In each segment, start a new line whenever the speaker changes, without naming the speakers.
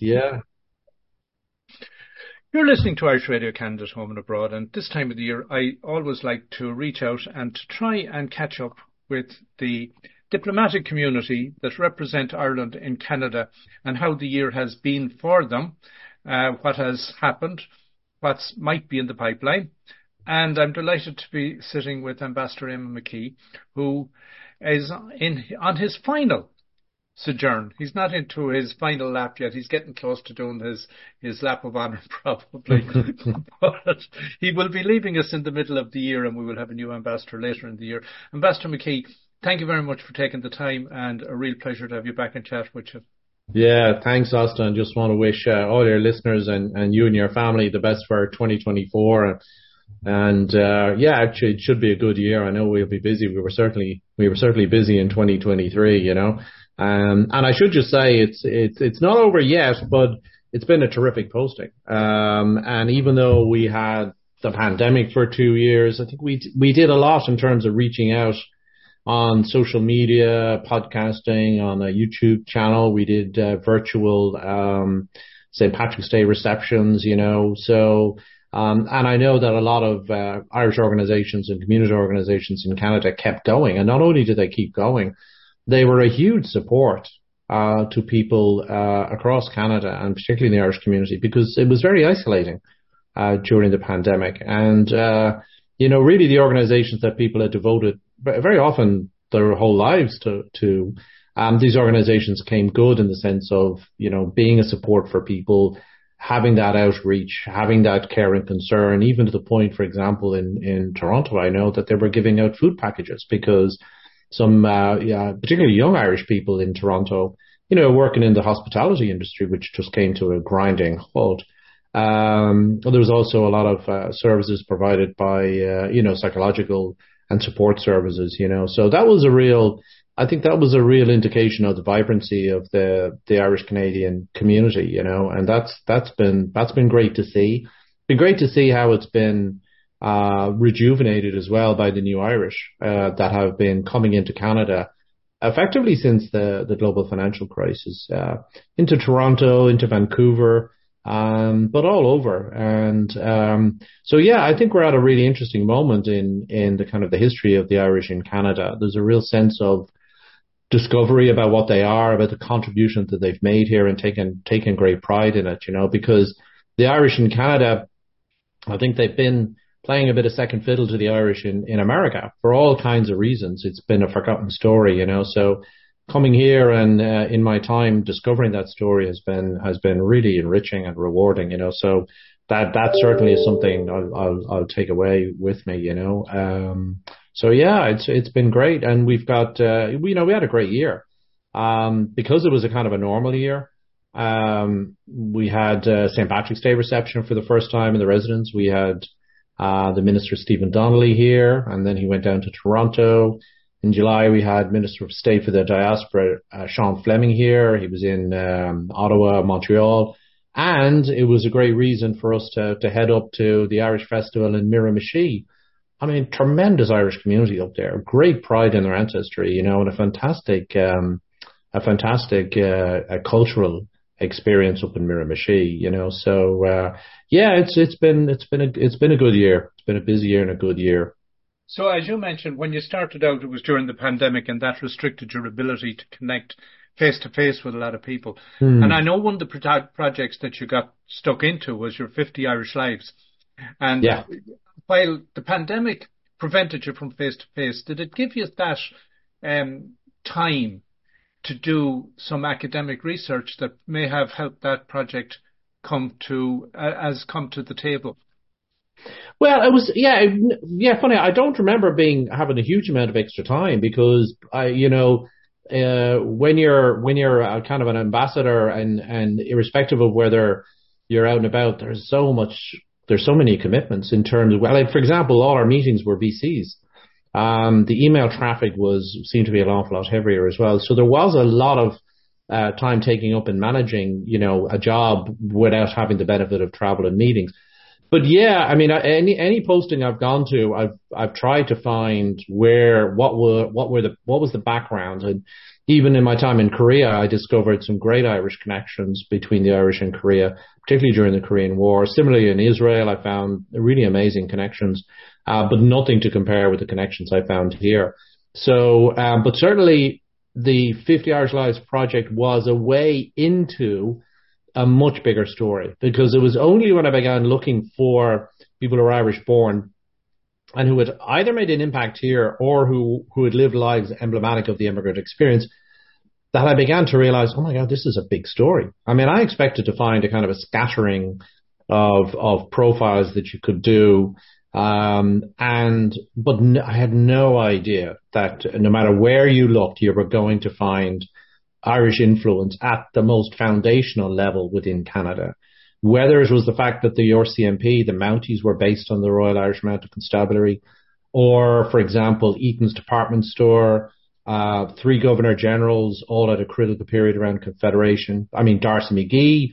Yeah.
You're listening to Irish Radio Canada's Home and Abroad, and this time of the year, I always like to reach out and to try and catch up with the diplomatic community that represent Ireland in Canada and how the year has been for them, uh, what has happened, what might be in the pipeline. And I'm delighted to be sitting with Ambassador Eamonn McKee, who is in, on his final sojourn. He's not into his final lap yet. He's getting close to doing his, his lap of honour probably. but he will be leaving us in the middle of the year and we will have a new ambassador later in the year. Ambassador McKee, thank you very much for taking the time and a real pleasure to have you back in chat with you.
Yeah, thanks, Austin. Just want to wish uh, all your listeners and, and you and your family the best for 2024. And uh, yeah, actually, it should be a good year. I know we'll be busy. We were certainly we were certainly busy in 2023. You know, um, and I should just say it's it's it's not over yet, but it's been a terrific posting. Um, and even though we had the pandemic for two years, I think we we did a lot in terms of reaching out on social media, podcasting, on a YouTube channel. We did uh, virtual um, St. Patrick's Day receptions, you know. So, um, and I know that a lot of uh, Irish organisations and community organisations in Canada kept going, and not only did they keep going they were a huge support uh, to people uh, across Canada and particularly in the Irish community because it was very isolating uh, during the pandemic. And, uh, you know, really the organizations that people had devoted very often their whole lives to, to um, these organizations came good in the sense of, you know, being a support for people, having that outreach, having that care and concern, even to the point, for example, in, in Toronto, I know that they were giving out food packages because some, uh, yeah, particularly young Irish people in Toronto, you know, working in the hospitality industry, which just came to a grinding halt. Um, there was also a lot of uh, services provided by, uh, you know, psychological and support services, you know. So that was a real, I think that was a real indication of the vibrancy of the, the Irish Canadian community, you know, and that's, that's been, that's been great to see. Been great to see how it's been, uh, rejuvenated as well by the new Irish uh, that have been coming into Canada effectively since the, the global financial crisis, uh, into Toronto, into Vancouver, um, but all over. And um, so, yeah, I think we're at a really interesting moment in in the kind of the history of the Irish in Canada. There's a real sense of discovery about what they are, about the contribution that they've made here, and taken taken great pride in it. You know, because the Irish in Canada, I think they've been playing a bit of second fiddle to the Irish in, in America for all kinds of reasons. It's been a forgotten story, you know. So coming here and uh, in my time discovering that story has been has been really enriching and rewarding, you know. So that that certainly is something I'll I'll, I'll take away with me, you know. Um, so yeah, it's it's been great, and we've got uh, we, you know we had a great year um, because it was a kind of a normal year. Um, we had uh, St. Patrick's Day reception for the first time in the residence. We had uh, the Minister Stephen Donnelly here, and then he went down to Toronto. In July, we had Minister of State for the Diaspora, uh, Sean Fleming here. He was in um, Ottawa, Montreal. And it was a great reason for us to, to head up to the Irish Festival in Miramichi. I mean, tremendous Irish community up there, great pride in their ancestry, you know, and a fantastic, um, a fantastic, uh, a cultural experience up in Miramichi, you know. So uh, yeah, it's it's been it's been a it's been a good year. It's been a busy year and a good year.
So as you mentioned, when you started out, it was during the pandemic, and that restricted your ability to connect face to face with a lot of people. Hmm. And I know one of the pro- projects that you got stuck into was your 50 Irish Lives. And yeah. while the pandemic prevented you from face to face, did it give you that um, time to do some academic research that may have helped that project come to uh, as come to the table?
Well, it was yeah, yeah. Funny, I don't remember being having a huge amount of extra time because I, you know, uh, when you're when you're a, kind of an ambassador and and irrespective of whether you're out and about, there's so much, there's so many commitments in terms of well, like for example, all our meetings were VCs. Um, the email traffic was seemed to be an awful lot heavier as well. So there was a lot of uh, time taking up in managing, you know, a job without having the benefit of travel and meetings. But yeah, I mean, any any posting I've gone to, I've I've tried to find where what were what were the what was the background, and even in my time in Korea, I discovered some great Irish connections between the Irish and Korea, particularly during the Korean War. Similarly, in Israel, I found really amazing connections, uh, but nothing to compare with the connections I found here. So, um, but certainly the 50 Irish Lives project was a way into a much bigger story because it was only when I began looking for people who are Irish born and who had either made an impact here or who, who had lived lives emblematic of the immigrant experience that I began to realize, oh my God, this is a big story. I mean, I expected to find a kind of a scattering of, of profiles that you could do. Um, and, but n- I had no idea that no matter where you looked, you were going to find Irish influence at the most foundational level within Canada. Whether it was the fact that the RCMP, the Mounties were based on the Royal Irish Mounted Constabulary, or, for example, Eaton's department store, uh, three governor generals, all at a critical period around Confederation. I mean, D'Arcy McGee,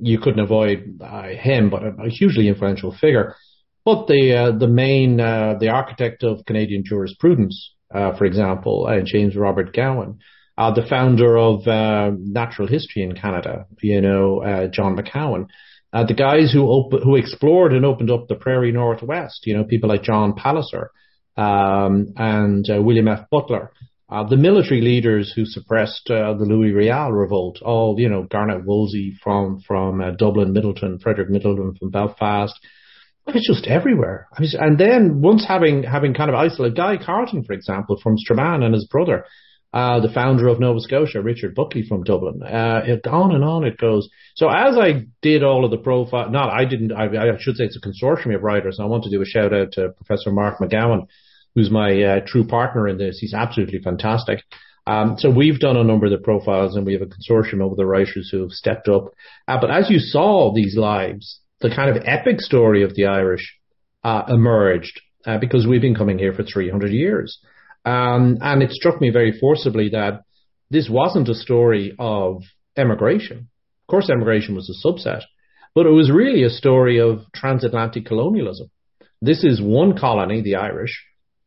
you couldn't avoid uh, him, but a, a, hugely influential figure. But the uh, the main uh, the architect of Canadian jurisprudence, uh, for example, uh, James Robert Gowan, the founder of natural history in Canada, you know, John Macoun. the guys who op- who explored and opened up the Prairie Northwest, you know, people like John Palliser um, and William F. Butler, uh, the military leaders who suppressed uh, the Louis Riel revolt, all you know, Garnet Wolseley from from uh, Dublin, Middleton, Frederick Middleton from Belfast. It's just everywhere. I mean, and then once having having kind of isolated Guy Carleton, for example, from Strabane and his brother, uh, the founder of Nova Scotia, Richard Bulkeley from Dublin. Uh, it, on and on it goes. So as I did all of the profile, not I didn't, I, I should say it's a consortium of writers. I want to do a shout out to Professor Mark McGowan, who's my uh, true partner in this. He's absolutely fantastic. Um, so we've done a number of the profiles and we have a consortium of the writers who have stepped up. Uh, but as you saw these lives, the kind of epic story of the Irish uh, emerged uh, because we've been coming here for 300 years. Um, and it struck me very forcibly that this wasn't a story of emigration. Of course, emigration was a subset, but it was really a story of transatlantic colonialism. This is one colony, the Irish,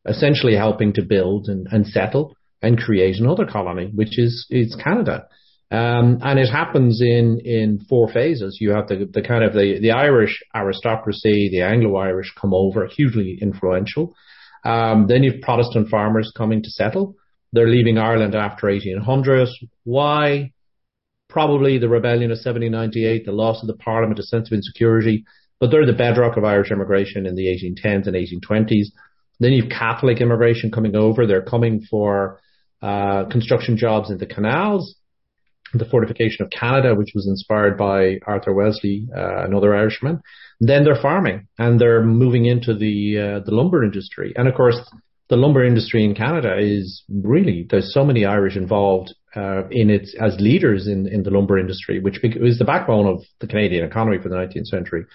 essentially helping to build and, and settle and create another colony, which is, is Canada. Um, and it happens in, in four phases. You have the, the kind of the, the Irish aristocracy, the Anglo-Irish come over, hugely influential. Um, then you've Protestant farmers coming to settle. They're leaving Ireland after 1800. Why? Probably the rebellion of 1798, the loss of the parliament, a sense of insecurity. But they're the bedrock of Irish immigration in the 1810s and 1820s. Then you've Catholic immigration coming over. They're coming for uh, construction jobs in the canals, the fortification of Canada, which was inspired by Arthur Wellesley, uh, another Irishman. Then they're farming and they're moving into the uh, the lumber industry. And of course, the lumber industry in Canada is really there's so many Irish involved uh, in it as leaders in in the lumber industry, which is the backbone of the Canadian economy for the 19th century.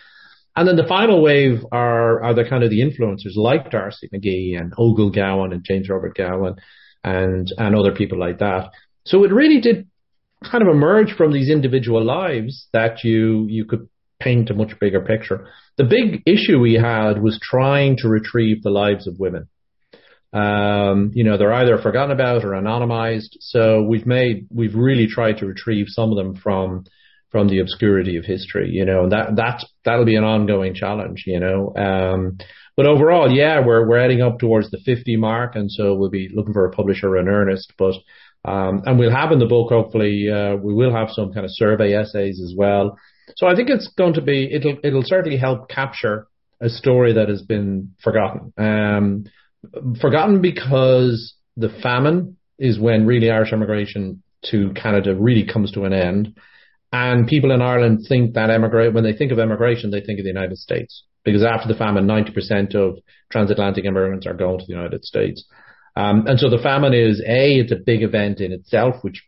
And then the final wave are, are the kind of the influencers like D'Arcy McGee and Ogle Gowan and James Robert Gowan and, and other people like that. So it really did kind of emerge from these individual lives that you, you could paint a much bigger picture. The big issue we had was trying to retrieve the lives of women. Um, you know, they're either forgotten about or anonymized. So we've made, we've really tried to retrieve some of them from from the obscurity of history, you know, and that, that's, that'll be an ongoing challenge, you know. Um, but overall, yeah, we're, we're heading up towards the 50 mark. And so we'll be looking for a publisher in earnest, but, um, and we'll have in the book, hopefully, uh, we will have some kind of survey essays as well. So I think it's going to be, it'll, it'll certainly help capture a story that has been forgotten. Um, forgotten because the famine is when really Irish immigration to Canada really comes to an end. And people in Ireland think that emigrate when they think of immigration, they think of the United States because after the famine, 90% of transatlantic immigrants are going to the United States. Um, and so the famine is a, it's a big event in itself, which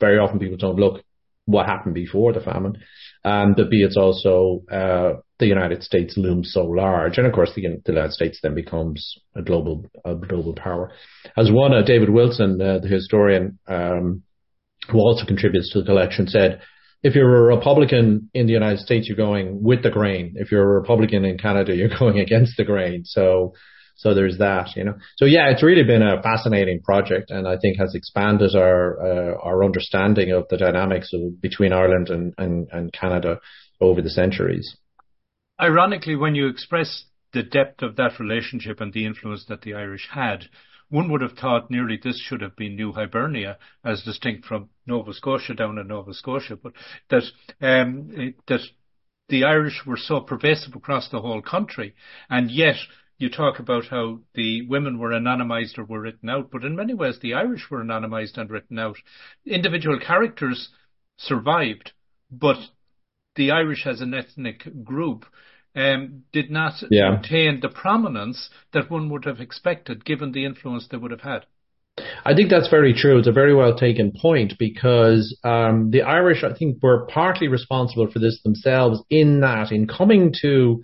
very often people don't look what happened before the famine. Um, but B, it's also, uh, the United States looms so large. And of course, the, the United States then becomes a global, a global power. As one, uh, David Wilson, uh, the historian, um, who also contributes to the collection said, if you're a Republican in the United States, you're going with the grain. If you're a Republican in Canada, you're going against the grain. So, So there's that, you know. So yeah, it's really been a fascinating project, and I think has expanded our uh, our understanding of the dynamics of, between Ireland and, and, and Canada over the centuries.
Ironically, when you express the depth of that relationship and the influence that the Irish had, one would have thought nearly this should have been New Hibernia, as distinct from Nova Scotia down in Nova Scotia, but that um, that the Irish were so pervasive across the whole country, and yet you talk about how the women were anonymized or were written out, but in many ways the Irish were anonymized and written out. Individual characters survived, but the Irish as an ethnic group um, did not yeah. obtain the prominence that one would have expected given the influence they would have had.
I think that's very true. It's a very well taken point because um, the Irish, I think, were partly responsible for this themselves in that, in coming to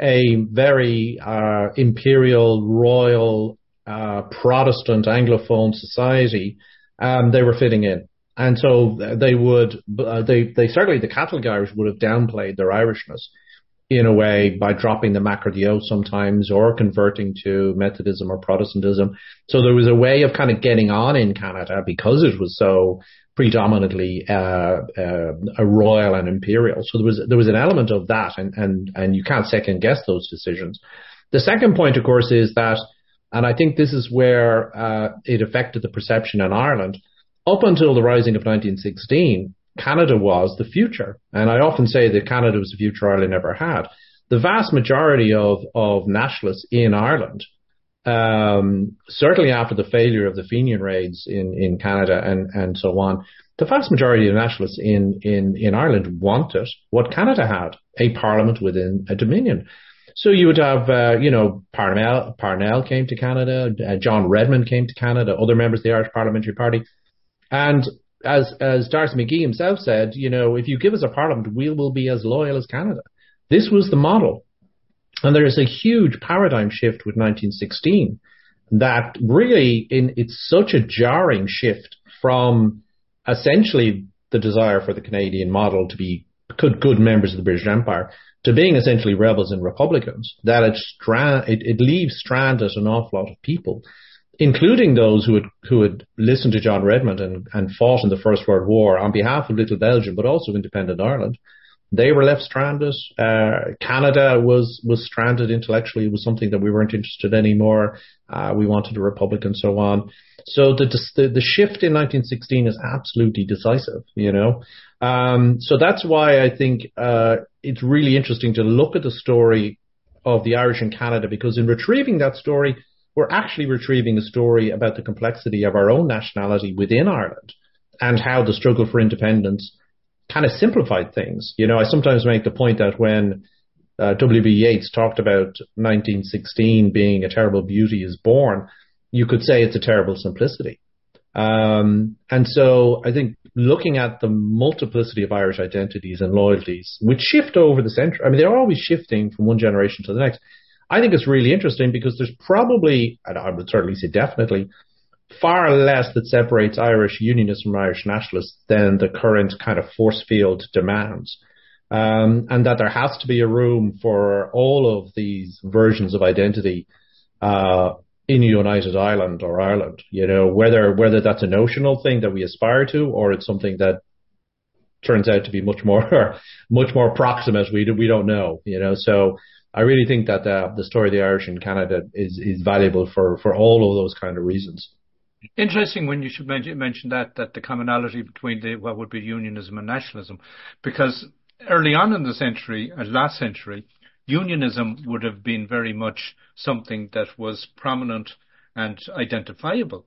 a very uh, imperial, royal, uh, Protestant, Anglophone society, um, they were fitting in. And so they would, uh, they, they certainly, the Catholic Irish would have downplayed their Irishness in a way by dropping the mac or the oath sometimes or converting to Methodism or Protestantism. So there was a way of kind of getting on in Canada because it was so predominantly uh, uh, a royal and imperial. So there was there was an element of that, and and and you can't second guess those decisions. The second point, of course, is that, and I think this is where uh, it affected the perception in Ireland. Up until the rising of 1916, Canada was the future. And I often say that Canada was the future Ireland never had. The vast majority of, of nationalists in Ireland, um, certainly after the failure of the Fenian raids in, in Canada and, and so on, the vast majority of nationalists in, in, in Ireland wanted what Canada had, a parliament within a dominion. So you would have, uh, you know, Parnell, Parnell came to Canada, uh, John Redmond came to Canada, other members of the Irish Parliamentary Party. And as as D'Arcy McGee himself said, you know, if you give us a parliament, we will be as loyal as Canada. This was the model, and there is a huge paradigm shift with 1916 that really, in it's such a jarring shift from essentially the desire for the Canadian model to be good, good members of the British Empire to being essentially rebels and republicans that it, strand, it, it leaves stranded an awful lot of people including those who had who had listened to John Redmond and, and fought in the First World War on behalf of Little Belgium, but also independent Ireland. They were left stranded. Uh, Canada was was stranded intellectually. It was something that we weren't interested in anymore. Uh, we wanted a republic and so on. So the, the the shift in 1916 is absolutely decisive. You know, um, so that's why I think uh, it's really interesting to look at the story of the Irish in Canada because in retrieving that story we're actually retrieving a story about the complexity of our own nationality within Ireland and how the struggle for independence kind of simplified things. You know, I sometimes make the point that when uh, W.B. Yeats talked about 1916 being a terrible beauty is born, you could say it's a terrible simplicity. Um, and so I think looking at the multiplicity of Irish identities and loyalties, which shift over the century, I mean, they're always shifting from one generation to the next. I think it's really interesting because there's probably, and I would certainly say definitely, far less that separates Irish unionists from Irish nationalists than the current kind of force field demands. Um, and that there has to be a room for all of these versions of identity uh, in United Ireland or Ireland. You know, whether whether that's a notional thing that we aspire to, or it's something that turns out to be much more much more proximate. We do, we don't know. You know, so I really think that uh, the story of the Irish in Canada is is valuable for for all of those kind of reasons.
Interesting when you should mention, mention that that the commonality between the what would be unionism and nationalism, because early on in the century, uh, last century, unionism would have been very much something that was prominent and identifiable.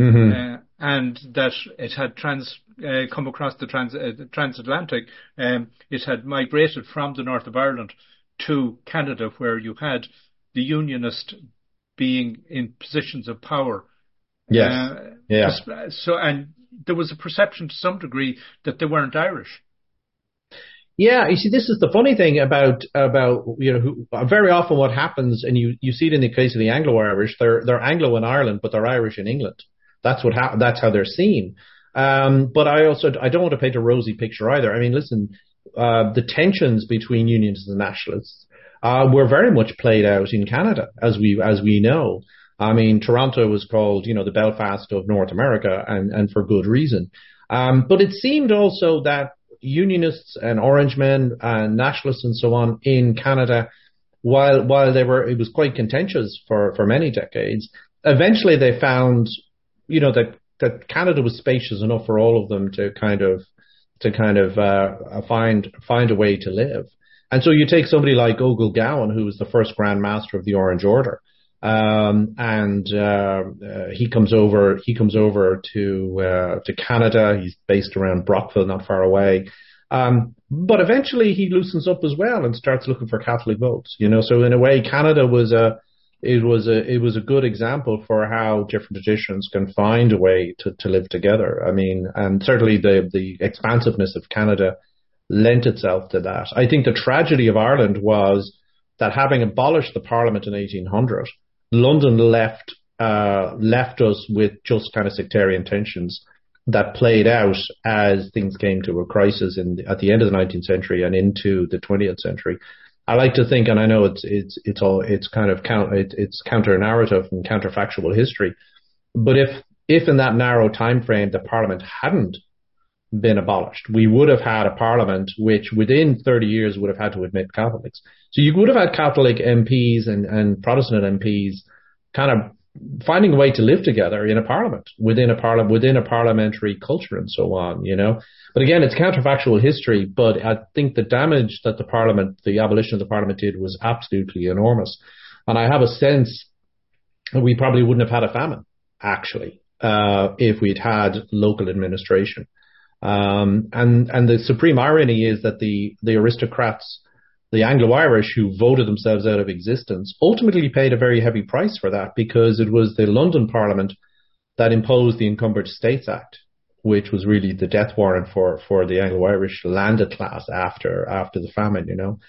Mm-hmm. Uh, and that it had trans uh, come across the trans uh, transatlantic. Um, it had migrated from the north of Ireland to Canada, where you had the Unionist being in positions of power.
Yes. Uh, yeah.
So, and there was a perception to some degree that they weren't Irish.
Yeah, you see, this is the funny thing about about you know who, very often what happens, and you you see it in the case of the Anglo-Irish, they're they're Anglo in Ireland, but they're Irish in England. That's what ha- that's how they're seen. Um, but I also I don't want to paint a rosy picture either. I mean, listen, uh, the tensions between unions and nationalists uh, were very much played out in Canada, as we as we know. I mean, Toronto was called, you know, the Belfast of North America, and and for good reason. Um, but it seemed also that unionists and orange men and nationalists and so on in Canada, while while they were, it was quite contentious for for many decades. Eventually, they found, you know, that that Canada was spacious enough for all of them to kind of to kind of uh, find find a way to live. And so you take somebody like Ogle Gowan, who was the first Grand Master of the Orange Order, um, and uh, uh, he comes over. He comes over to uh, to Canada. He's based around Brockville, not far away. Um, but eventually he loosens up as well and starts looking for Catholic votes. You know, so in a way, Canada was a it was a it was a good example for how different traditions can find a way to, to live together. I mean, and certainly the the expansiveness of Canada lent itself to that. I think the tragedy of Ireland was that having abolished the Parliament in 1800, London left uh, left us with just kind of sectarian tensions that played out as things came to a crisis in the, at the end of the 19th century and into the 20th century. I like to think, and I know it's it's it's all it's kind of count it, it's counter narrative and counterfactual history, but if if in that narrow time frame the Parliament hadn't been abolished. We would have had a parliament which within 30 years would have had to admit Catholics. So you would have had Catholic MPs and, and Protestant MPs kind of finding a way to live together in a parliament, within a parliament, within a parliamentary culture and so on, you know. But again, it's counterfactual history, but I think the damage that the parliament, the abolition of the parliament did was absolutely enormous. And I have a sense we probably wouldn't have had a famine, actually, uh, if we'd had local administration. Um, and and the supreme irony is that the the aristocrats, the Anglo-Irish who voted themselves out of existence, ultimately paid a very heavy price for that because it was the London Parliament that imposed the Encumbered Estates Act, which was really the death warrant for for the Anglo-Irish landed class after after the famine. You know,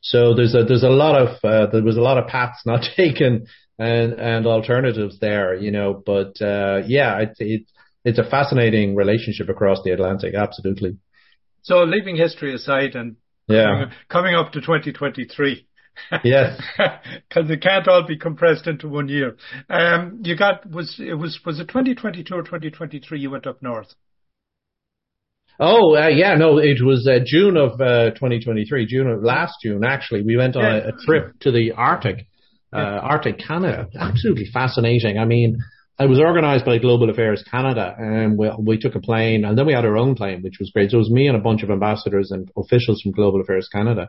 so there's a there's a lot of uh, there was a lot of paths not taken and and alternatives there. You know, but uh, yeah, it, it's a fascinating relationship across the Atlantic. Absolutely.
So leaving history aside and
yeah.
coming, up to 2023.
Yes.
Because it can't all be compressed into one year. Um, you got was it was was it 2022 or 2023? You went up north.
Oh uh, yeah, no, it was uh, June of uh, 2023, June of last June actually. We went on yeah. a, a, trip to the Arctic, uh, yeah. Arctic Canada. Absolutely fascinating. I mean, it was organised by Global Affairs Canada, and we, we took a plane, and then we had our own plane, which was great. So it was me and a bunch of ambassadors and officials from Global Affairs Canada,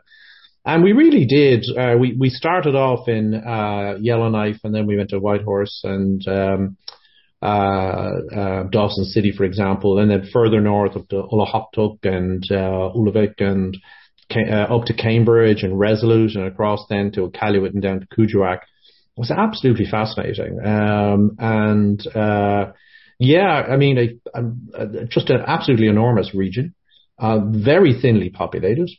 and we really did. Uh, we we started off in uh, Yellowknife, and then we went to Whitehorse and um, uh, uh, Dawson City, for example, and then further north up to Ulukhaktok and uh, and uh, up to Cambridge and Resolute, and across then to Iqaluit and down to Kuujjuaq was absolutely fascinating. Um, and uh, yeah, I mean, a, just an absolutely enormous region, uh, very thinly populated,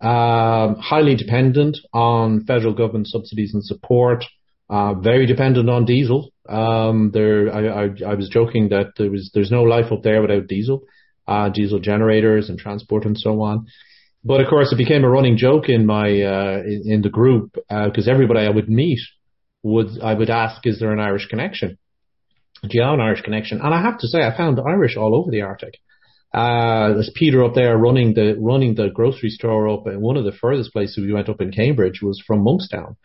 um, highly dependent on federal government subsidies and support. Uh, very dependent on diesel. Um, there, I, I, I, was joking that there was there's no life up there without diesel, uh, diesel generators and transport and so on. But of course, it became a running joke in my uh, in, in the group because uh, everybody I would meet would I would ask, is there an Irish connection? Do you have an Irish connection? And I have to say, I found Irish all over the Arctic. Uh, there's Peter up there running the running the grocery store up in one of the furthest places we went up in Cambridge was from Monkstown.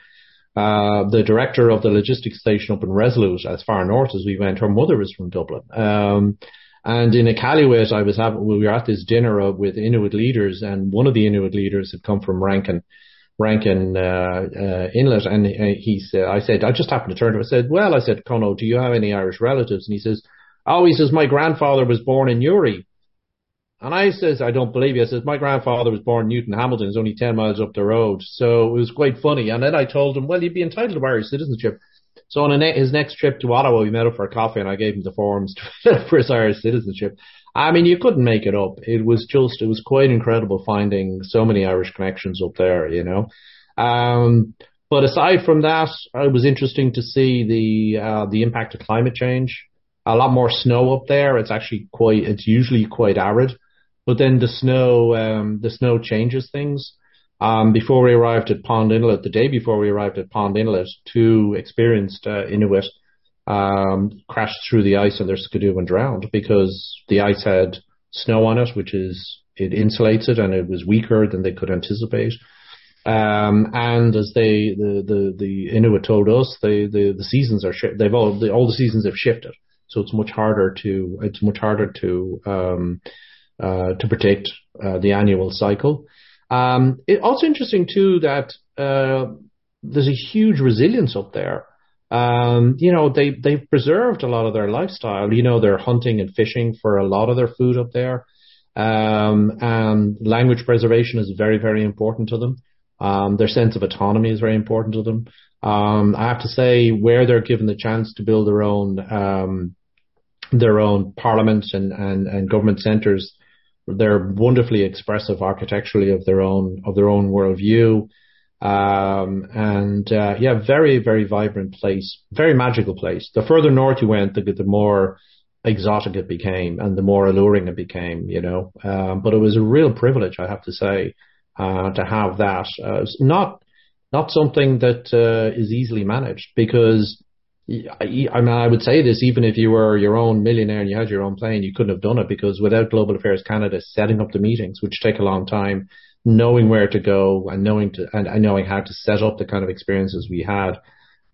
Uh, the director of the logistics station up in Resolute, as far north as we went, her mother was from Dublin. Um, and in Iqaluit, I was having, we were at this dinner with Inuit leaders, and one of the Inuit leaders had come from Rankin, Rankin uh, uh, Inlet, and he said, I said, I just happened to turn to him. I said, well, I said, Conno, do you have any Irish relatives? And he says, oh, he says, my grandfather was born in Newry. And I says, I don't believe you. I says, my grandfather was born in Newtownhamilton. It's only 10 miles up the road. So it was quite funny. And then I told him, well, you'd be entitled to Irish citizenship. So on ne- his next trip to Ottawa, we met up for a coffee and I gave him the forms for his Irish citizenship. I mean, you couldn't make it up. It was just, it was quite incredible finding so many Irish connections up there, you know. Um, but aside from that, it was interesting to see the uh, the impact of climate change. A lot more snow up there. It's actually quite. It's usually quite arid, but then the snow um, the snow changes things. Um, before we arrived at Pond Inlet, the day before we arrived at Pond Inlet, two experienced uh, Inuit um, crashed through the ice on their skidoo and drowned because the ice had snow on it, which is it insulates it, and it was weaker than they could anticipate. Um, and as they the, the the Inuit told us, they, the the seasons are they've all the, all the seasons have shifted, so it's much harder to it's much harder to um, uh, to predict uh, the annual cycle. Um, it, also interesting too that uh, there's a huge resilience up there. Um, you know, they they've preserved a lot of their lifestyle. You know, they're hunting and fishing for a lot of their food up there. Um, and language preservation is very, very important to them. Um, their sense of autonomy is very important to them. Um, I have to say, where they're given the chance to build their own um, their own parliaments and, and, and government centres, they're wonderfully expressive architecturally of their own of their own worldview. Um, and uh, yeah, very very vibrant place, very magical place. The further north you went, the, the more exotic it became, and the more alluring it became. You know, um, but it was a real privilege, I have to say, uh, to have that. Uh, it's not not something that uh, is easily managed because I mean I would say this even if you were your own millionaire and you had your own plane, you couldn't have done it because without Global Affairs Canada setting up the meetings, which take a long time, knowing where to go and knowing to and, and knowing how to set up the kind of experiences we had,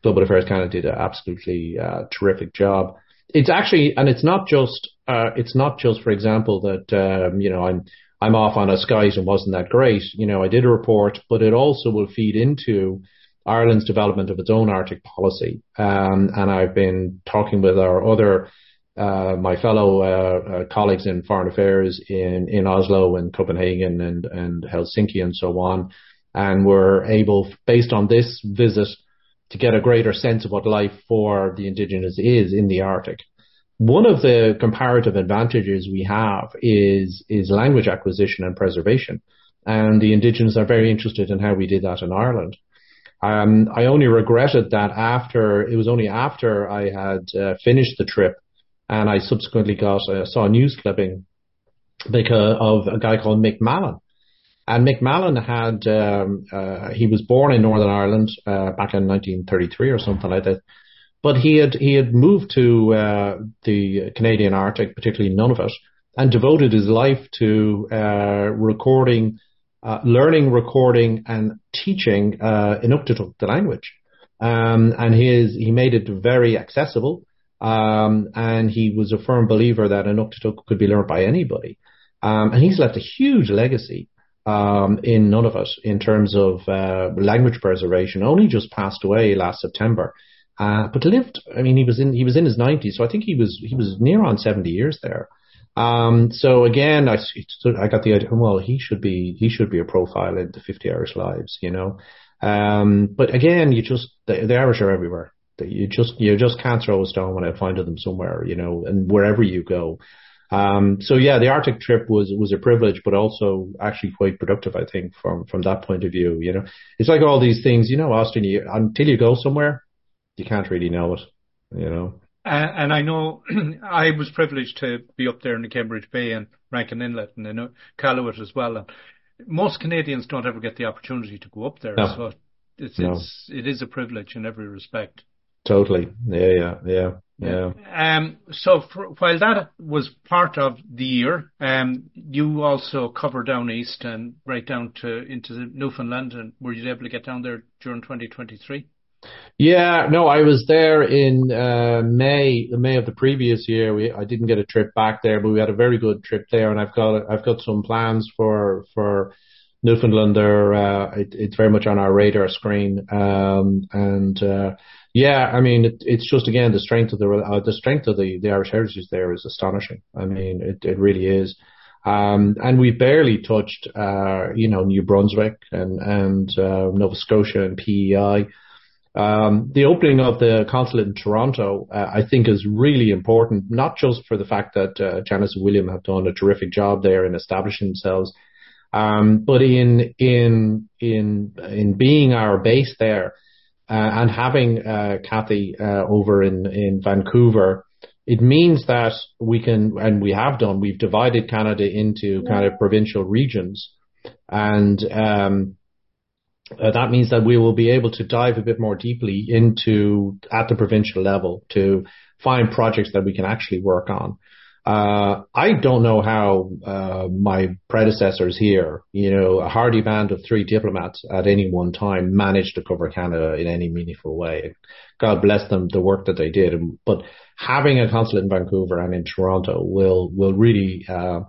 Global Affairs Canada did an absolutely uh, terrific job. It's actually and it's not just uh, it's not just for example that um, you know I'm I'm off on a Skype and wasn't that great. You know, I did a report, but it also will feed into Ireland's development of its own Arctic policy. Um, and I've been talking with our other, uh, my fellow uh, uh, colleagues in foreign affairs in, in Oslo and Copenhagen and, and Helsinki and so on. And we're able, based on this visit, to get a greater sense of what life for the indigenous is in the Arctic one of the comparative advantages we have is is language acquisition and preservation, and the indigenous are very interested in how we did that in Ireland. Um, I only regretted that after it was only after I had uh, finished the trip, and I subsequently got uh, saw a news clipping because of a guy called Mick Mallon. And Mick Mallon had um, uh, he was born in Northern Ireland uh, back in 1933 or something like that but he had he had moved to uh, the Canadian Arctic, particularly Nunavut, and devoted his life to uh, recording, uh, learning, recording, and teaching uh, Inuktitut, the language. Um, and his he made it very accessible. Um, and he was a firm believer that an Inuktitut could be learned by anybody. Um, and he's left a huge legacy um, in Nunavut in terms of uh, language preservation. Only just passed away last September. Uh, but lived, I mean, he was in, he was in his nineties, so I think he was, he was near on 70 years there. Um, so again, I, I got the idea, well, he should be, he should be a profile in the 50 Irish lives, you know. Um, but again, you just, the, the Irish are everywhere. You just, you just can't throw a stone without finding them somewhere, you know, and wherever you go. Um, so yeah, the Arctic trip was, was a privilege, but also actually quite productive, I think, from, from that point of view, you know. It's like all these things, you know, Austin, you, until you go somewhere, you can't really know it, you know.
Uh, and I know I was privileged to be up there in the Cambridge Bay and Rankin Inlet and in Iqaluit as well. And most Canadians don't ever get the opportunity to go up there, no. so it's no. it's it is a privilege in every respect.
Totally. Yeah, yeah, yeah. Yeah.
Um, so for, while that was part of the year, um, you also cover down east and right down to into Newfoundland, and were you able to get down there during 2023?
Yeah, no, I was there in uh, May, the May of the previous year. We I didn't get a trip back there, but we had a very good trip there, and I've got I've got some plans for for Newfoundland. There, uh, it, it's very much on our radar screen, um, and uh, yeah, I mean, it, it's just again the strength of the uh, the strength of the the Irish heritage there is astonishing. I mean, it it really is. Um, and we barely touched, uh, you know, New Brunswick and and uh, Nova Scotia and PEI. Um, the opening of the consulate in Toronto, uh, I think, is really important, not just for the fact that uh, Janice and William have done a terrific job there in establishing themselves, um, but in in in in being our base there and having uh, Kathy uh, over in in Vancouver. It means that we can, and we have done, we've divided Canada into kind of provincial regions, and um, uh, that means that we will be able to dive a bit more deeply into at the provincial level to find projects that we can actually work on. Uh, I don't know how uh, my predecessors here, you know, a hardy band of three diplomats at any one time managed to cover Canada in any meaningful way. God bless them, the work that they did. But having a consulate in Vancouver and in Toronto will will really uh,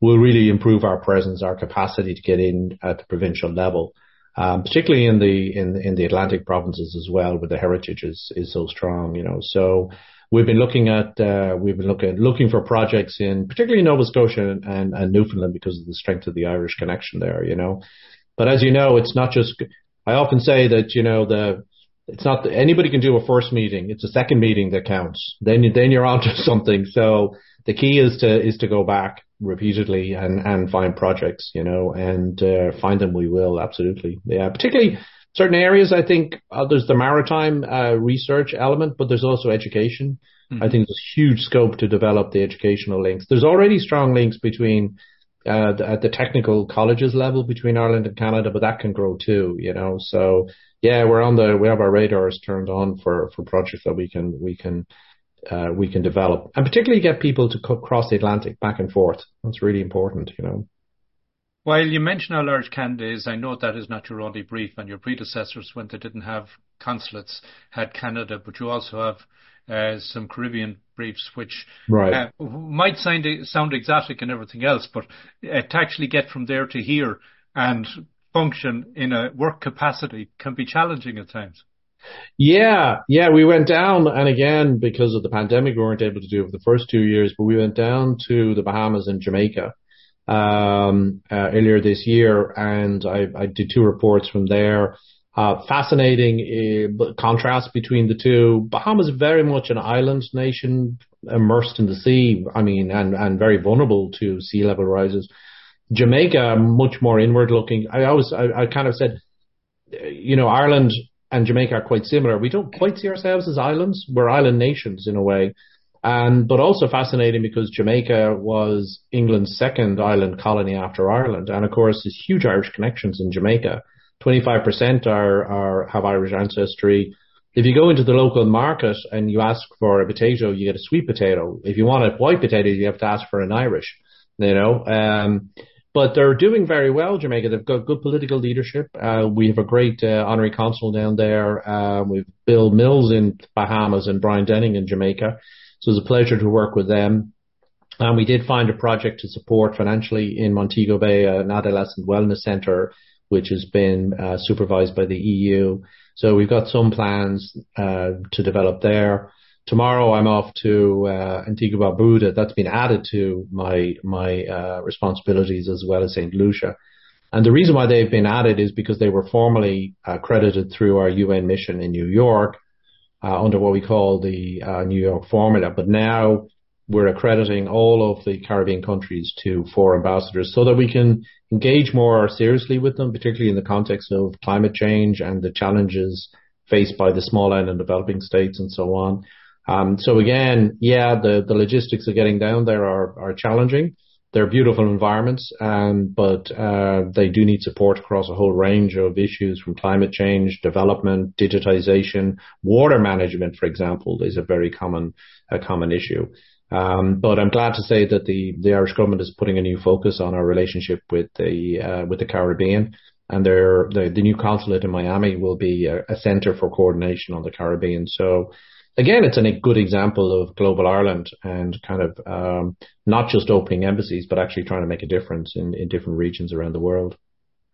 will really improve our presence, our capacity to get in at the provincial level. Um, particularly in the in in the Atlantic provinces as well, where the heritage is is so strong, you know. So we've been looking at uh, we've been looking looking for projects in particularly Nova Scotia and, and Newfoundland because of the strength of the Irish connection there, you know. But as you know, it's not just. I often say that you know the it's not anybody can do a first meeting. It's a second meeting that counts. Then you, then you're onto something. So the key is to is to go back repeatedly and and find projects, you know, and uh, find them. We will absolutely, yeah. Particularly certain areas. I think uh, there's the maritime uh, research element, but there's also education. Mm-hmm. I think there's huge scope to develop the educational links. There's already strong links between uh, the, at the technical colleges level between Ireland and Canada, but that can grow too, you know. So yeah, we're on the we have our radars turned on for for projects that we can we can uh, we can develop, and particularly get people to co- cross the Atlantic back and forth. That's really important, you know.
While you mention how large Canada is, I know that is not your only brief, and your predecessors, when they didn't have consulates, had Canada, but you also have uh, some Caribbean briefs, which
right.
uh, might sound, sound exotic and everything else, but uh, to actually get from there to here and function in a work capacity can be challenging at times.
Yeah, yeah, we went down, and again because of the pandemic, we weren't able to do it for the first two years. But we went down to the Bahamas and Jamaica um, uh, earlier this year, and I, I, did two reports from there. Uh, fascinating uh, contrast between the two. Bahamas very much an island nation immersed in the sea. I mean, and and very vulnerable to sea level rises. Jamaica, much more inward looking. I always, I, I kind of said, you know, Ireland and Jamaica are quite similar. We don't quite see ourselves as islands. We're island nations in a way. And, but also fascinating because Jamaica was England's second island colony after Ireland. And of course, there's huge Irish connections in Jamaica. 25% are, are, have Irish ancestry. If you go into the local market and you ask for a potato, you get a sweet potato. If you want a white potato, you have to ask for an Irish, you know. Um, but they're doing very well, Jamaica. They've got good political leadership. Uh, we have a great uh, honorary consul down there. Uh, we've Bill Mills in Bahamas and Brian Denning in Jamaica. So it was a pleasure to work with them. And we did find a project to support financially in Montego Bay, an adolescent wellness center, which has been uh, supervised by the EU. So we've got some plans uh, to develop there. Tomorrow I'm off to uh, Antigua Barbuda. That's been added to my my uh, responsibilities as well as St. Lucia. And the reason why they've been added is because they were formerly accredited through our UN mission in New York uh, under what we call the uh, New York formula. But now we're accrediting all of the Caribbean countries to four ambassadors so that we can engage more seriously with them, particularly in the context of climate change and the challenges faced by the small island developing states and so on. Um, so again, yeah, the, the logistics of getting down there are, are challenging. They're beautiful environments, um, but uh, they do need support across a whole range of issues from climate change, development, digitization, water management, for example, is a very common a common issue. Um, but I'm glad to say that the, the Irish government is putting a new focus on our relationship with the uh, with the Caribbean, and the, the new consulate in Miami will be a, a centre for coordination on the Caribbean. So again, it's a good example of global Ireland and kind of um, not just opening embassies, but actually trying to make a difference in, in different regions around the world.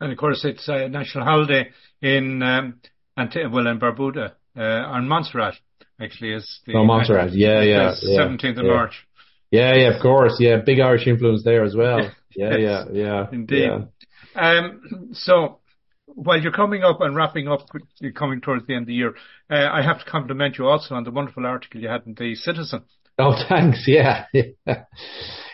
And of course, it's a national holiday in um, well in Barbuda uh, on Montserrat. Actually, is
the oh Montserrat, yeah, yeah,
seventeenth
yeah,
of
yeah.
March.
Yeah, yeah, of course, yeah, big Irish influence there as well. Yeah, yeah, yeah,
indeed.
Yeah.
Um, so while you're coming up and wrapping up, you're coming towards the end of the year, uh, I have to compliment you also on the wonderful article you had in the Citizen.
Oh, thanks. Yeah, yeah.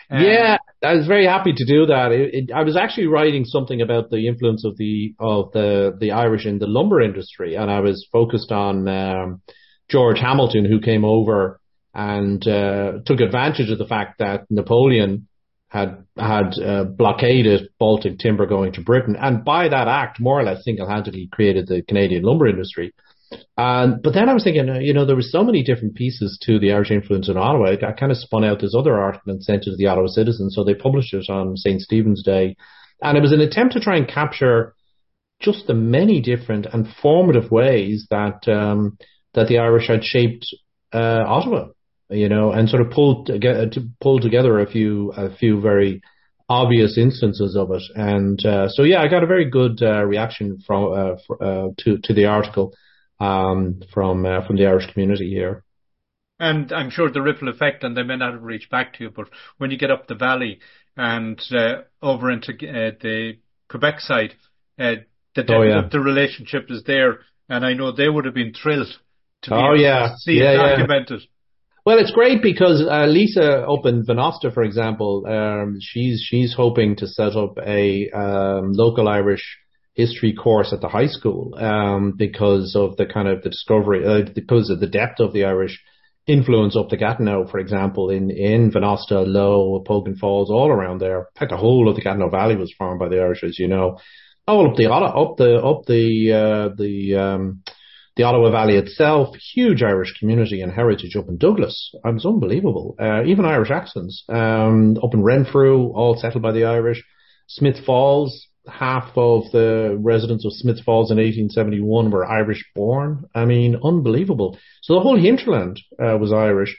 Um, yeah, I was very happy to do that. It, it, I was actually writing something about the influence of the of the the Irish in the lumber industry, and I was focused on um, George Hamilton, who came over and uh, took advantage of the fact that Napoleon had had uh, blockaded Baltic timber going to Britain, and by that act, more or less single-handedly created the Canadian lumber industry. And but then I was thinking, uh, you know, there were so many different pieces to the Irish influence in Ottawa. I kind of spun out this other article and sent it to the Ottawa Citizen, so they published it on St. Stephen's Day, and it was an attempt to try and capture just the many different and formative ways that um, that the Irish had shaped uh, Ottawa you know, and sort of pulled to pull together a few a few very obvious instances of it. And uh, so, yeah, I got a very good uh, reaction from uh, uh to to the article um, from uh, from the Irish community here.
And I'm sure the ripple effect, and they may not have reached back to you, but when you get up the valley and uh, over into the Quebec side, the, oh, yeah. the relationship is there, and I know they would have been thrilled to oh, yeah. To see yeah, it documented. Yeah.
Well, it's great because uh, Lisa up in Venosta, for example, um, she's she's hoping to set up a um, local Irish history course at the high school um, because of the kind of the discovery, uh, because of the depth of the Irish influence up the Gatineau, for example, in in Venosta, Low, Paugan Falls, all around there. In fact, the whole of the Gatineau Valley was formed by the Irish, as you know. All up the up the up the uh, the um, the Ottawa Valley itself, huge Irish community and heritage up in Douglas. It was unbelievable. Uh, even Irish accents. Um, up in Renfrew, all settled by the Irish. Smith Falls, half of the residents of Smith Falls in 1871 were Irish born. I mean, unbelievable. So the whole hinterland uh, was Irish.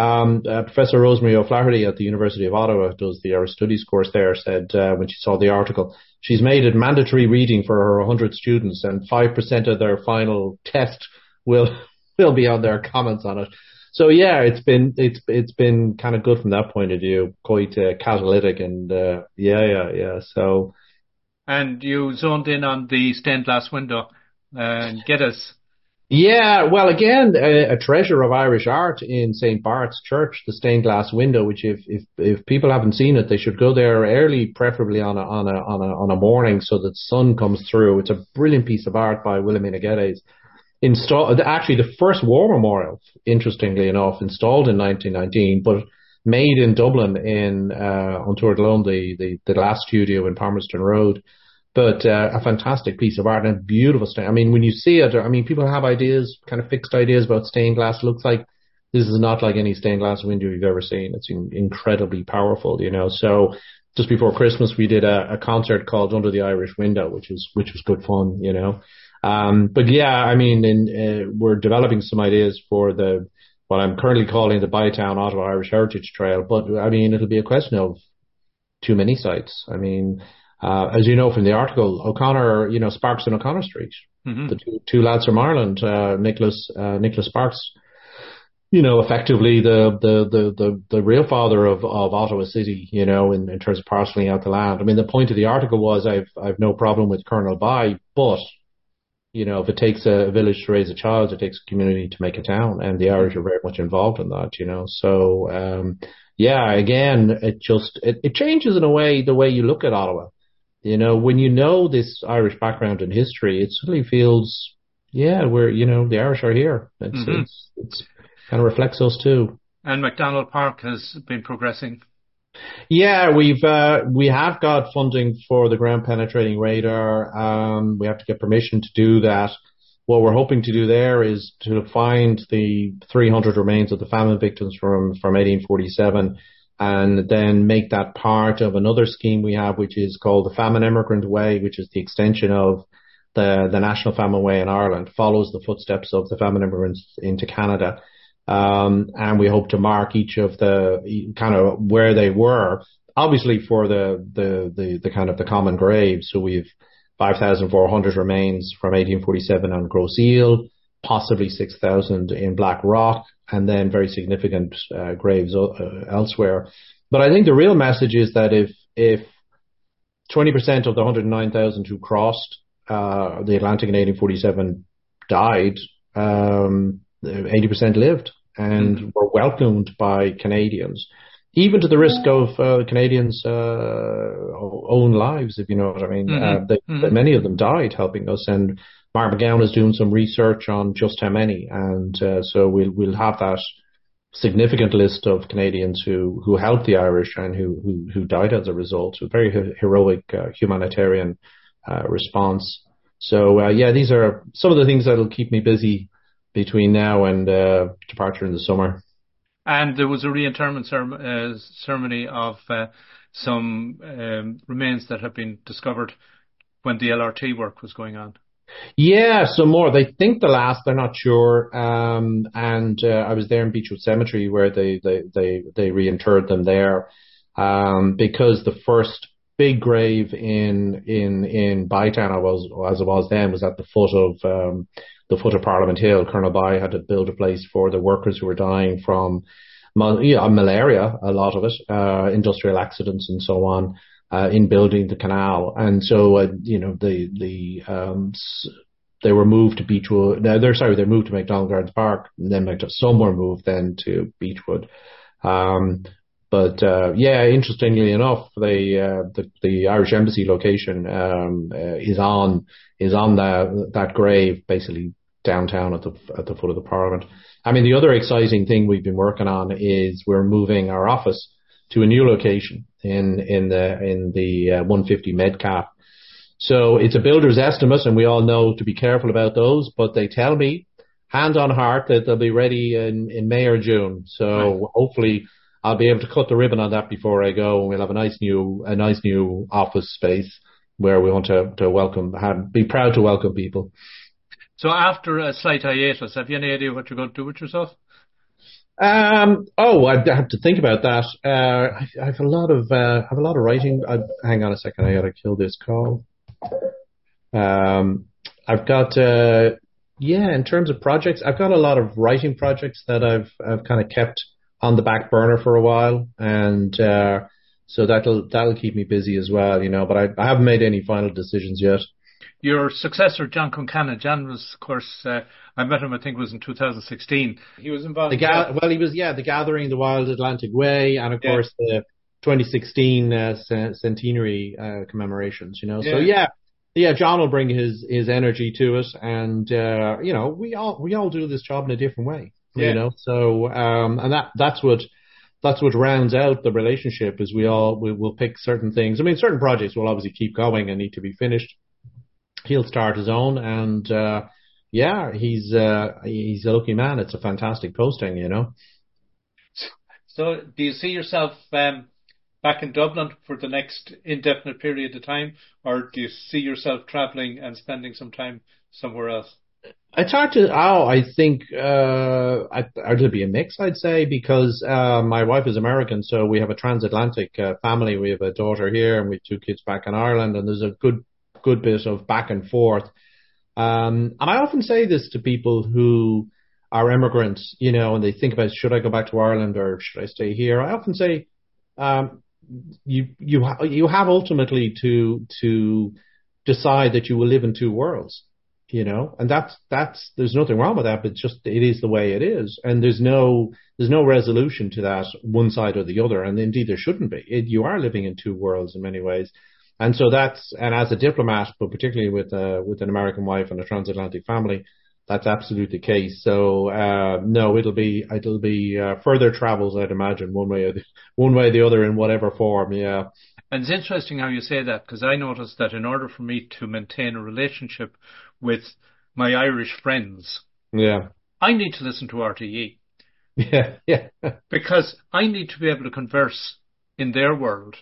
Um, uh, Professor Rosemary O'Flaherty at the University of Ottawa does the Irish Studies course there said uh, when she saw the article, she's made it mandatory reading for her 100 students and 5% of their final test will, will be on their comments on it. So yeah, it's been, it's, it's been kind of good from that point of view, quite uh, catalytic and, uh, yeah, yeah, yeah. So.
And you zoned in on the stained glass window and get us
yeah, well, again, a, a, treasure of Irish art in St. Bart's Church, the stained glass window, which if, if, if people haven't seen it, they should go there early, preferably on a, on a, on a, on a morning so that sun comes through. It's a brilliant piece of art by Wilhelmina Geddes. Installed, actually the first war memorial, interestingly enough, installed in 1919, but made in Dublin in, uh, on Tour de the, the, the last studio in Palmerston Road but uh, a fantastic piece of art and a beautiful stain. I mean, when you see it, I mean, people have ideas, kind of fixed ideas about stained glass. It looks like this is not like any stained glass window you've ever seen. It's in- incredibly powerful, you know. So just before Christmas, we did a, a concert called Under the Irish Window, which was which was good fun, you know. Um, but yeah, I mean, in, uh, we're developing some ideas for the what I'm currently calling the Bytown Ottawa Irish Heritage Trail. But I mean, it'll be a question of too many sites. I mean, uh, as you know from the article, O'Connor, you know, Sparks and O'Connor Street, mm-hmm. the two, two, lads from Ireland, uh, Nicholas, uh, Nicholas Sparks, you know, effectively the, the, the, the, the real father of, of Ottawa City, you know, in, in terms of parceling out the land. I mean, the point of the article was I've, I've no problem with Colonel By, but, you know, if it takes a village to raise a child, it takes a community to make a town. And the Irish are very much involved in that, you know. So, um, yeah, again, it just, it, it changes in a way the way you look at Ottawa. You know, when you know this Irish background and history, it suddenly feels, yeah, we're, you know, the Irish are here. It's, mm-hmm. it's, it's kind of reflects us too.
And McDonald Park has been progressing.
Yeah, we've uh, we have got funding for the ground penetrating radar. Um, we have to get permission to do that. What we're hoping to do there is to find the 300 remains of the famine victims from from 1847 and then make that part of another scheme we have, which is called the Famine Emigrant Way, which is the extension of the, the National Famine Way in Ireland, follows the footsteps of the famine immigrants into Canada. Um, and we hope to mark each of the kind of where they were, obviously for the, the, the, the kind of the common graves. So we've 5,400 remains from 1847 on Grosse Ile, possibly 6,000 in Black Rock, and then very significant uh, graves uh, elsewhere. But I think the real message is that if if 20% of the 109,000 who crossed uh, the Atlantic in 1847 died, um, 80% lived and mm-hmm. were welcomed by Canadians, even to the risk of uh, Canadians' uh, own lives, if you know what I mean. Mm-hmm. Uh, they, mm-hmm. Many of them died helping us, and Mark McGowan is doing some research on just how many, and uh, so we'll we'll have that significant list of Canadians who who helped the Irish and who who, who died as a result. A very heroic uh, humanitarian uh, response. So uh, yeah, these are some of the things that'll keep me busy between now and uh, departure in the summer.
And there was a reinterment uh, ceremony of some um, remains that have been discovered when the LRT work was going on.
Yeah, some more. They think the last, they're not sure. Um, and uh, I was there in Beechwood Cemetery where they they they they reinterred them there, um, because the first big grave in in in Bytown, I was as it was then, was at the foot of um, the foot of Parliament Hill. Colonel By had to build a place for the workers who were dying from mal- yeah, malaria, a lot of it, uh, industrial accidents and so on uh, in building the canal. And so, uh, you know, the, the, um, they were moved to Beechwood. No, they're sorry, they moved to McDonald Gardens Park and then McDonald, some were moved then to Beechwood. Um, but, uh, yeah, interestingly enough, the, uh, the, the Irish Embassy location, um, uh, is on, is on that, that grave basically downtown at the, at the foot of the Parliament. I mean, the other exciting thing we've been working on is we're moving our office to a new location in in the in the uh, 150 Metcalfe. So it's a builder's estimate, and we all know to be careful about those. But they tell me, hand on heart, that they'll be ready in in May or June. So right. hopefully, I'll be able to cut the ribbon on that before I go, and we'll have a nice new a nice new office space where we want to to welcome, have, be proud to welcome people.
So after a slight hiatus, have you any idea what you're going to do with yourself?
Um, oh, I have to think about that. Uh, I, I have a lot of uh, have a lot of writing. I, hang on a second, I gotta kill this call. Um, I've got uh, yeah, in terms of projects, I've got a lot of writing projects that I've I've kind of kept on the back burner for a while, and uh, so that'll that'll keep me busy as well, you know. But I, I haven't made any final decisions yet
your successor, John Concannon, John was, of course, uh, I met him, I think it was in 2016. He was involved.
The ga- well, he was, yeah, the Gathering, the Wild Atlantic Way, and of yeah. course the 2016 uh, centenary uh, commemorations, you know. Yeah. So, yeah, yeah, John will bring his, his energy to it, and, uh, you know, we all, we all do this job in a different way, yeah. you know. So, um, and that, that's what, that's what rounds out the relationship is we all, we will pick certain things. I mean, certain projects will obviously keep going and need to be finished he'll start his own, and uh, yeah, he's uh, he's a lucky man. It's a fantastic posting, you know.
So, do you see yourself um, back in Dublin for the next indefinite period of time, or do you see yourself travelling and spending some time somewhere else?
It's hard to. Oh, I think uh, I, it'll be a mix. I'd say because uh, my wife is American, so we have a transatlantic uh, family. We have a daughter here, and we have two kids back in Ireland, and there's a good good bit of back and forth. Um, and I often say this to people who are immigrants, you know, and they think about should I go back to Ireland or should I stay here? I often say, um, you you ha- you have ultimately to to decide that you will live in two worlds, you know, and that's that's there's nothing wrong with that, but just it is the way it is, and there's no there's no resolution to that one side or the other, and indeed there shouldn't be. It, you are living in two worlds in many ways. And so that's, and as a diplomat, but particularly with, uh, with an American wife and a transatlantic family, that's absolutely the case. So, uh, no, it'll be, it'll be, uh, further travels, I'd imagine, one way or the, one way or the other in whatever form. Yeah.
And it's interesting how you say that because I noticed that in order for me to maintain a relationship with my Irish friends,
yeah,
I need to listen to RTE.
Yeah, yeah.
because I need to be able to converse in their world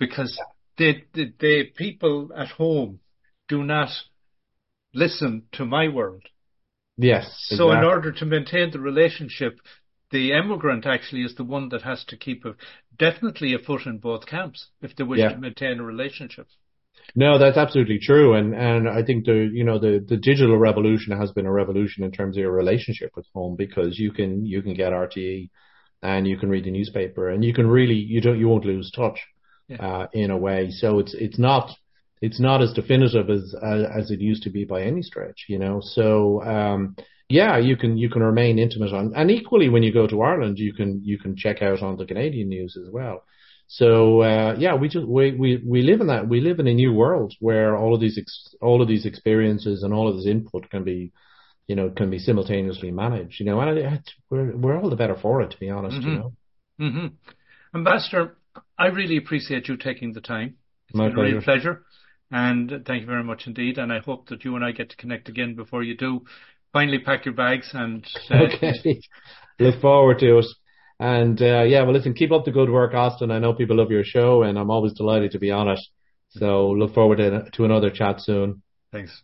because the, the, the people at home do not listen to my world.
Yes.
So exactly. in order to maintain the relationship, the immigrant actually is the one that has to keep a, definitely a foot in both camps if they wish yeah. to maintain a relationship.
No, that's absolutely true, and and I think the you know the the digital revolution has been a revolution in terms of your relationship with home because you can you can get RTE, and you can read the newspaper, and you can really you don't you won't lose touch yeah. uh, in a way. So it's it's not it's not as definitive as uh, as it used to be by any stretch, you know. So um, yeah, you can you can remain intimate on, and equally when you go to Ireland, you can you can check out on the Canadian news as well. So uh, yeah, we just we, we we live in that we live in a new world where all of these ex, all of these experiences and all of this input can be you know, can be simultaneously managed. You know, and it, we're we're all the better for it, to be honest.
Mm-hmm.
You know,
mm-hmm. Ambassador, I really appreciate you taking the time. It's
My
been
pleasure.
a real pleasure. And thank you very much indeed. And I hope that you and I get to connect again before you do. Finally pack your bags and
uh, okay. Look forward to it. And uh, yeah, well, listen, keep up the good work, Austin. I know people love your show, and I'm always delighted to be on it. So look forward to, to another chat soon.
Thanks.